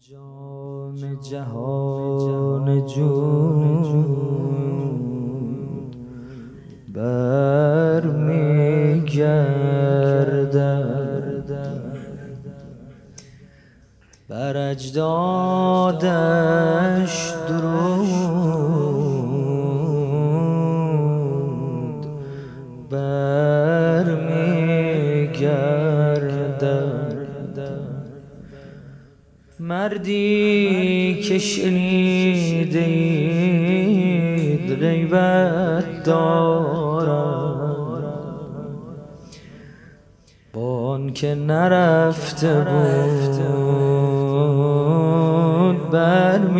جان جهان جون بر می بر اجدادش شنیده غیبت دارد بان که نرفته بود برمیگردد.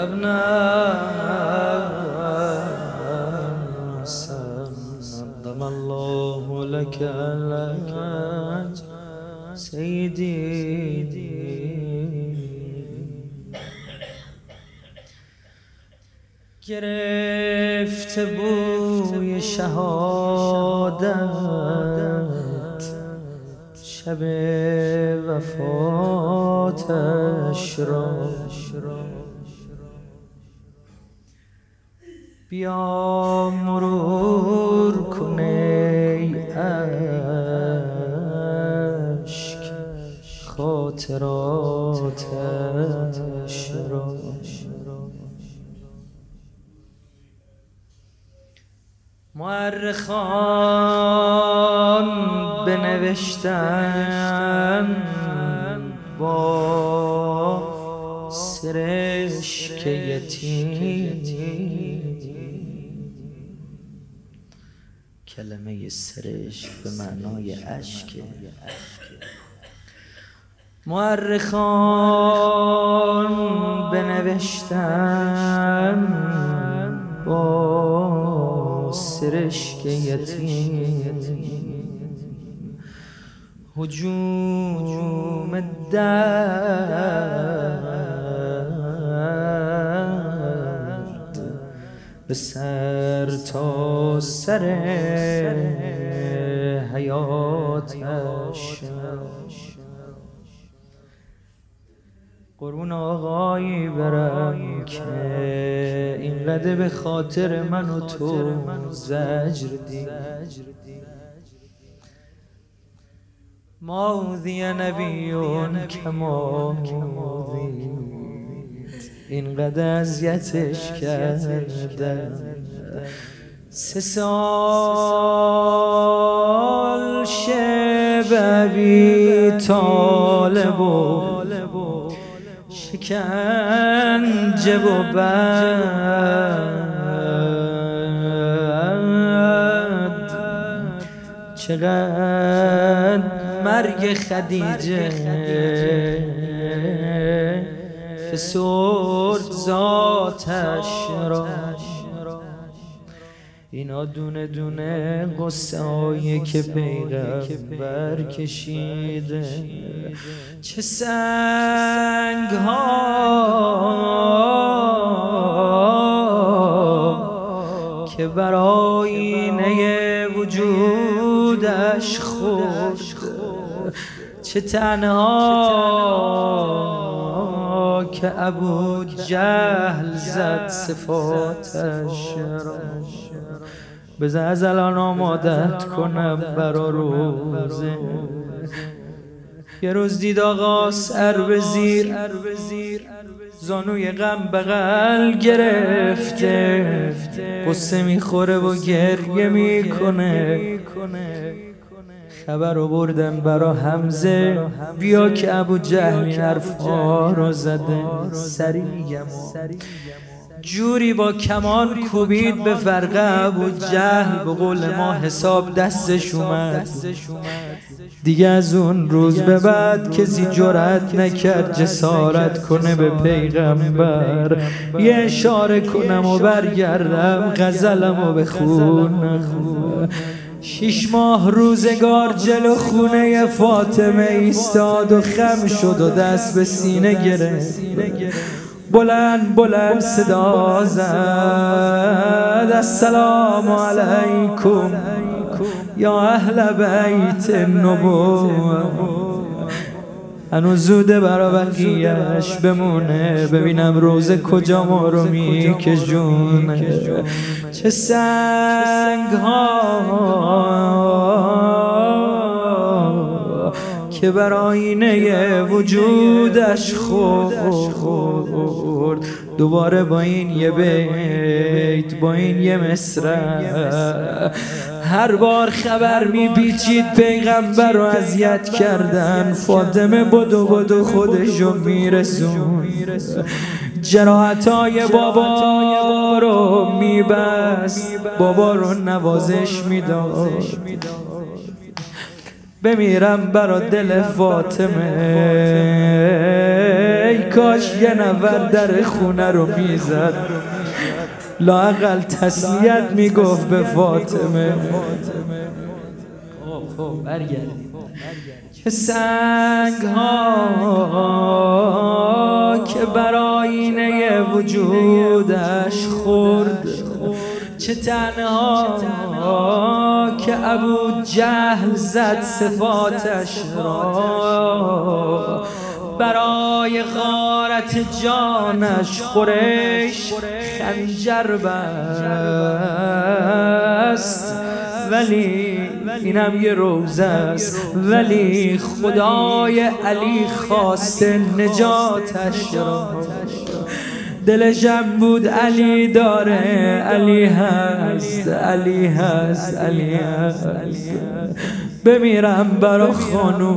یبنه نظم الله لك لك سيدي گرفت بوی شهادت شب وفاتش را. بیا مرور کنی اشک خاطراتش را. مورخان بنوشتن با سرشک یتیم. کلمه سرشک به معنای اشک. مورخان بنوشتن با سرشک یتیم. هجوم درد به سر تا سر حیاتش. قرون آقایی برم که اینقدر به خاطر من و تو زجر دی ماوذی نبیون کما اینقدر اذیتش کردم. سه سال شببی طالب و شکنجه و بد. چقدر مرگ خدیجه فسرد ذاتش را. اینا دونه دونه قصه هایی که پیغمبر کشیده چه سنگ ها که بر آینه وجودش خورد. چه تنها. که ابو جهل زد صفاتش را. بزن از الان آمادت کنم برا روزه. یه روز دید سر به زیر زانوی غم بغل گرفته. قصه می‌خوره و گریه می‌کنه. خبر رو بردن برا حمزه. بیا که ابو جهل این حرفا رو زده. سریعم جوری با کمان کوبید به فرقه بود جهل. به قول ما حساب دستش اومد. دیگه از اون روز به بعد کسی جرأت نکرد جسارت کنه به پیغمبر. یه اشاره کنم و برگردم غزلم و بخونم شیش ماه روزگار جلو خونه فاطمه ایستاد و خم شد و دست به سینه گرفت. بلند بلند صدا زد. السلام علیکم یا اهل بیت النبوه هنوز زوده برا بقیهش بمونه. ببینم روز کجا ما رو میکشونه. چه سنگ ها که بر آینه وجودش خورد. دوباره با این یه بیت با این یه مصره هر بار خبر میپیچید پیغمبر رو اذیت کردن. فاطمه بدو بدو خودشو میرسون. جراحت های بابا رو میبست بابا رو نوازش می‌داد. بمیرم برا دل فاطمه. ای کاش یه نفر در خونه رو می‌زد. لاقل تسلیت می‌گفت به فاطمه. خب خب برگردیم. چه سنگ ها که بر آینه وجودش خورد. چه تنها که ابو جهل زد صفاتش را. برای غارت جانش خورش خنجر بست. ولی اینم یه روزه است. ولی خدای علی خواست نجاتش را. دلشم بود علی داره علی هست علی هست علی هست. بمیرم برا خانوم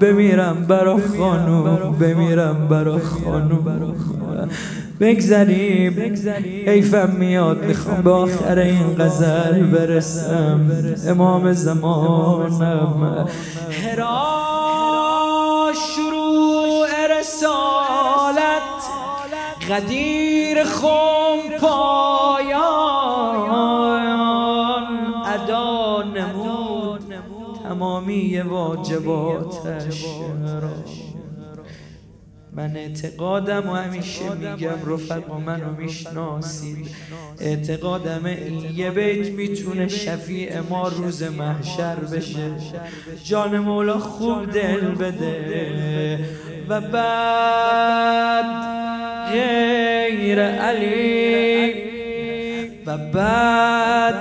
بمیرم برا خانوم بمیرم برا خانوم بگذریم. حیفم میاد. می‌خوام به آخر این غزل برسم. امام زمانم هرا شروع رسالت. غدیر خم پایان تمامی واجباتش. را من اعتقادم و همیشه میگم رفقا منو می‌شناسید. اعتقادم این یه بیت می‌تونه شفیع ما روز محشر بشه. جان مولا خوب دل بده. و بعد غیر علی. و بعد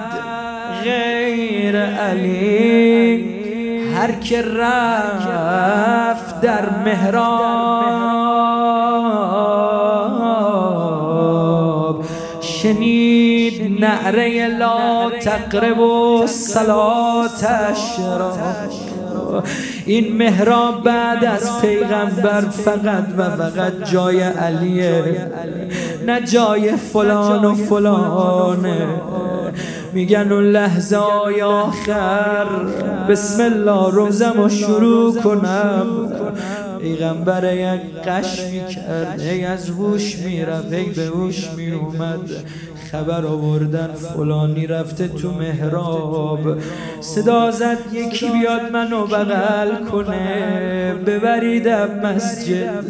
غیر علی. هر که رفت در مهراب شنید نعره لا تقرب و سلاتش را. این مهراب بعد از پیغمبر فقط و فقط جای علیه نه جای فلان و فلانه. میگن اون لحظه آخر. بسم الله روزم رو شروع کنم. پیغمبر یک قش می‌کرد ای از هوش می‌رفت ای به هوش میومد خبر آوردن فلانی رفته تو محراب. صدا زد یکی بیاد منو بغل کنه. ببریدم مسجد.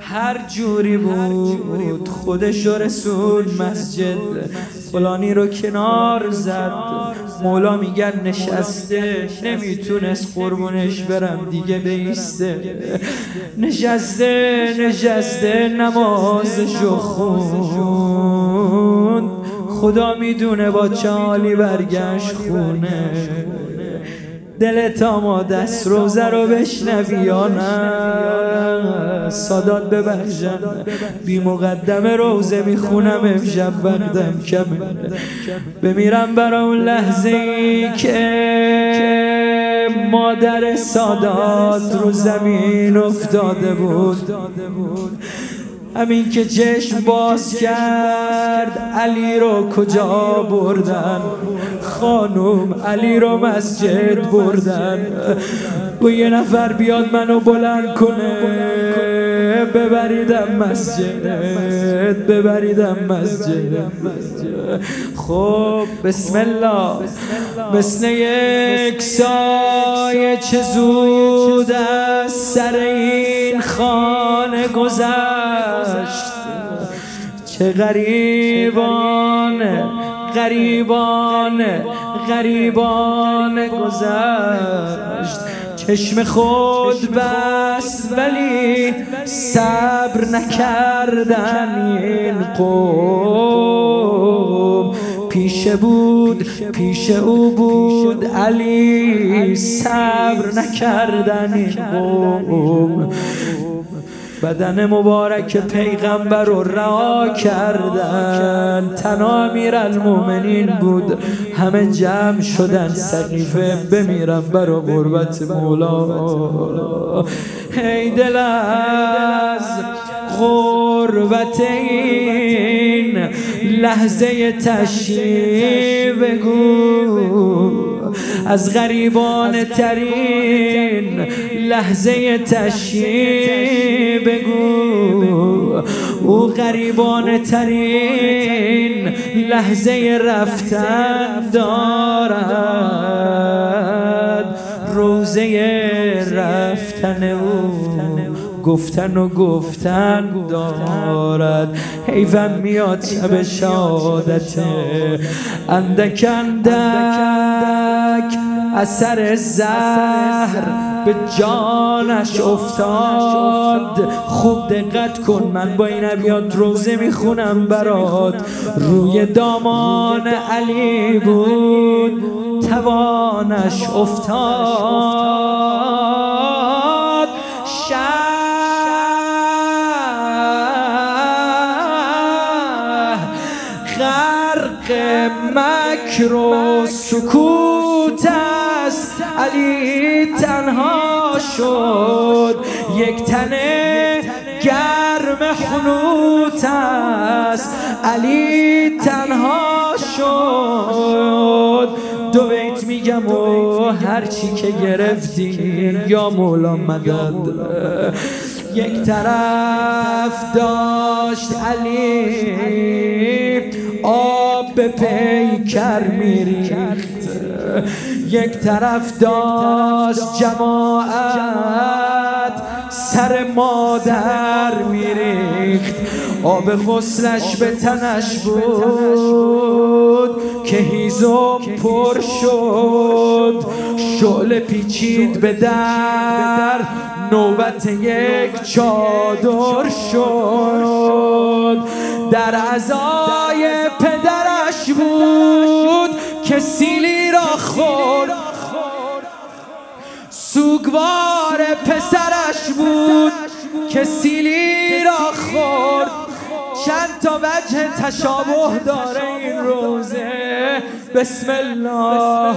هر جوری بود خودش رسول مسجد. فلانی رو کنار زد. مولا میگن نشسته نمی‌تونست قربونش برم دیگه بیسته نشسته نشسته نمازشو خون. خدا می‌دونه با چالی برگشت خونه. دل تا ما دست روزه رو بشنوی یا نه؟ سادات ببخشن بی مقدم روزه می‌خونم امشب وقتم کمه. بمیرم برا اون لحظه ای که مادر سادات رو زمین افتاده بود. همین که چشم باز کرد علی رو کجا بردن؟ خانم علی رو مسجد بردن. و یه نفر بیاد منو بلند کنه. ببریدم مسجد ببریدم مسجد. خب بسم الله. مثل یک سایه چه زود از سر این خانه گذشت. چه غریبان غریبان غریبان گذشت. چشم خود بس ولی صبر نکردن این قوم. پیش بود پیش او بود علی. صبر نکردن این قوم. بدن مبارک پیغمبر رو رها کردن. تنها امیر المومنین بود. همه جمع شدن. سقیفه بمیرم برا قربت مولا. هی دل از غربت این لحظه تشریف بگو. از غریبان ترین لحظه تشییع بگو. او غریبان ترین لحظه رفتن دارد. روزه رفتن او گفتن و گفتن دارد. حیفم میاد شب شادته اندک اندک اثر زهر به جانش افتاد. خوب دقت کن من با این ابیات روزه می‌خونم برات. روی دامان علی بود توانش افتاد. مکر و سکوت است. علی تنها شد. یک تنه گرم خنوت است. علی تنها شد. دو بیت میگم و هرچی که گرفتی یا مولا مدد. یک طرف داشت علی آب به پیکر میریخت. یک طرف داشت جماعت سر مادر میریخت. آب غسلش به تنش بود که هیزم پر شد. شعله پیچید به در. نوبت یک چادر شد. در ازای پدرش بود که سیلی را خورد. سوگوار پسرش بود که سیلی را خورد. چند تا وجه تشابه داره این روزه. بسم الله.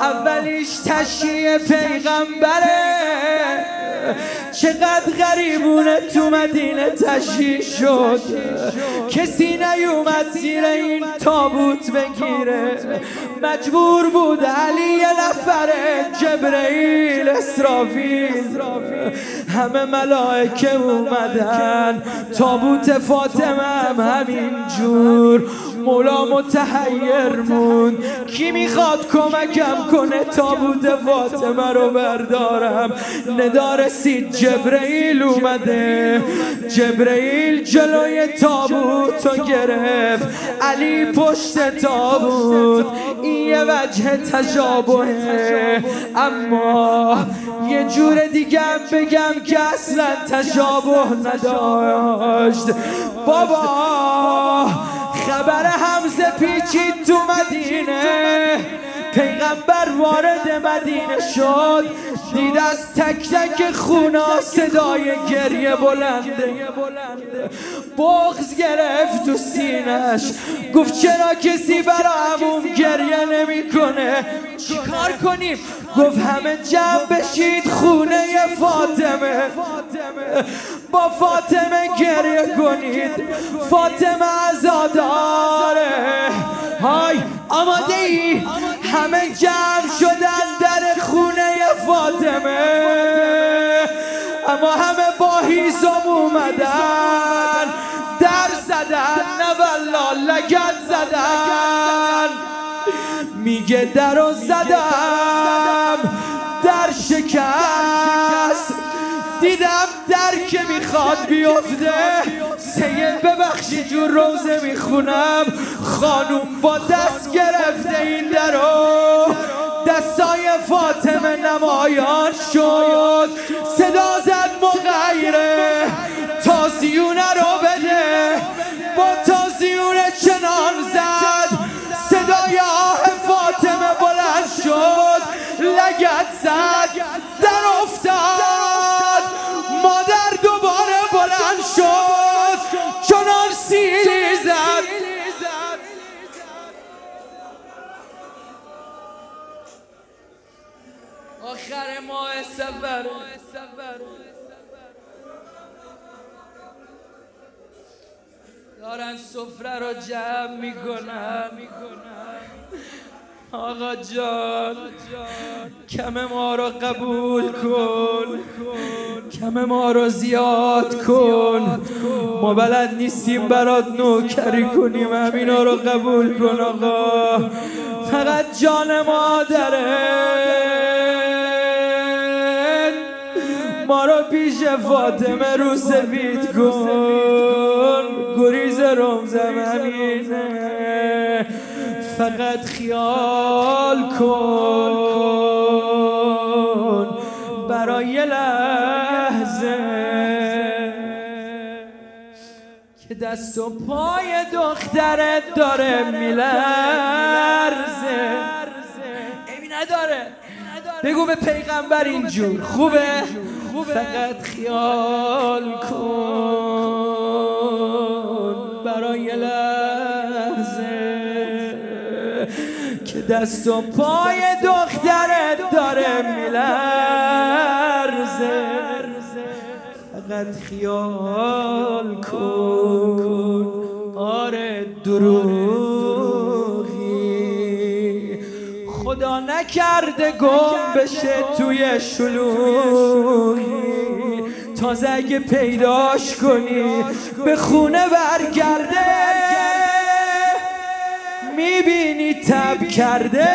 اولیش تشییع پیغمبره. چقدر غریبونه تو مدینه تشییع شد. کسی نیومد زیر این تابوت بگیره. مجبور بود علی یه نفره جبرئیل اسرافیل. همه ملائکه اومدن. تابوت فاطمه هم همین جور. مولا متحیر مون. کی می‌خواد کمکم کنه تابوت فاطمه رو بردارم؟ ندار رسید جبرئیل اومده. جبرئیل جلوی تابوت رو گرفت. علی پشت تابوت. این یه وجه تشابهه اما یه جور دیگه بگم که اصلا تشابه نداشت. بابا! خبر حمزه پیچید تو مدینه. پیغمبر وارد مدینه شد. دید از تک تک خونا صدای گریه بلنده. بغز گرفت تو سینش گفت چرا کسی برامون گریه نمی‌کنه؟ چیکار کنیم؟ گفت همه جمع بشید خونه فاطمه. با فاطمه گریه کنید. فاطمه عزاداره. های آماده ای همه جمع شدن در خونه فاطمه. اما همه با هیزم اومدن در زدن نه والله لگت زدن. میگه در زدم در شکست. دیدم در که می‌خواد بیفته. سید ببخشی جور روزه می‌خونم. خانوم با دست گرفته این درو. دستای فاطمه نمایان شد. سفر. دارن سفره رو جمع می‌کنن. آقا جان کم ما رو قبول کن. کم ما رو زیاد کن. ما بلد نیستیم برات نوکری کنیم. همینا رو قبول کن آقا. فقط جان مادره ما رو پیش فاطمه رو سفید کن. گریز روزم همینه فقط خیال کن. برای لحظه که دست و پای دخترت داره میلرزه. ایمی نداره. بگو به پیغمبر اینجور. خوبه؟ فقط خیال کن برای لحظه که دست و پای دخترت داره میلرزه. فقط خیال کن. آره دروغی نکرده گم بشه توی شلوغی. تازه اگه پیداش کنی به خونه برگرده. می‌بینی تب کرده.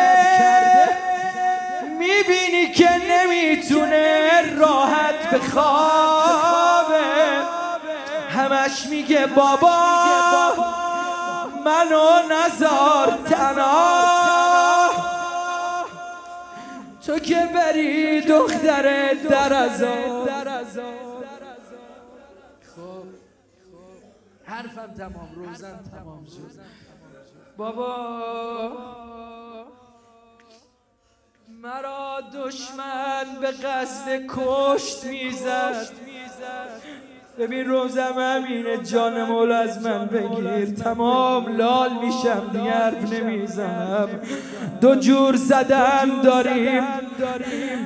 می‌بینی که نمی‌تونه راحت بخوابه. همش میگه بابا منو نزار تنها. تو که بری دختر در ازا خب حرفم تمام روزم تمام شد. بابا مرا دشمن به قصد کشت می‌زد. ببین روزم همینه جان مولا از من بگیر. تمام لال میشم دیگه حرف نمی‌زنم. دو جور زدن داریم.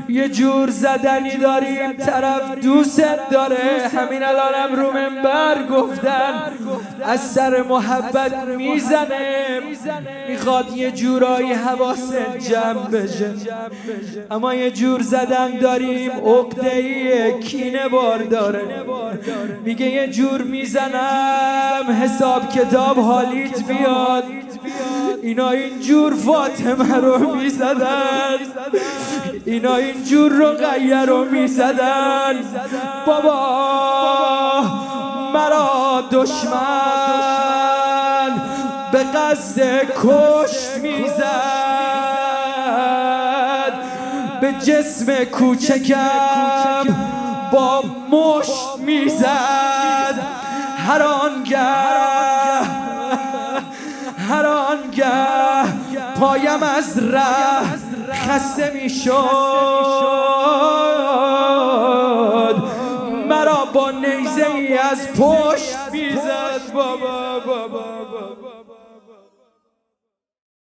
یه جور زدنی داریم طرف دوست داره. همین الانم رو منبر گفتن. از سر محبت می‌زنه. می‌خواد یه جورایی حواست جمع بشه. اما یه جور زدن داریم عقده کینه بار داره. میگه یه جور می‌زنم حساب کتاب حالیت بیاد. اینا اینجور فاطمه رو می‌زدن. اینا اینجور رو غیر رو می‌زدن. بابا! دشمن به قصد کشت می‌زد. به جسم کوچکم با مشت می‌زد. هر آنگه هر آنگه پایم از ره خسته می‌شد. مرا با نیزه از پشت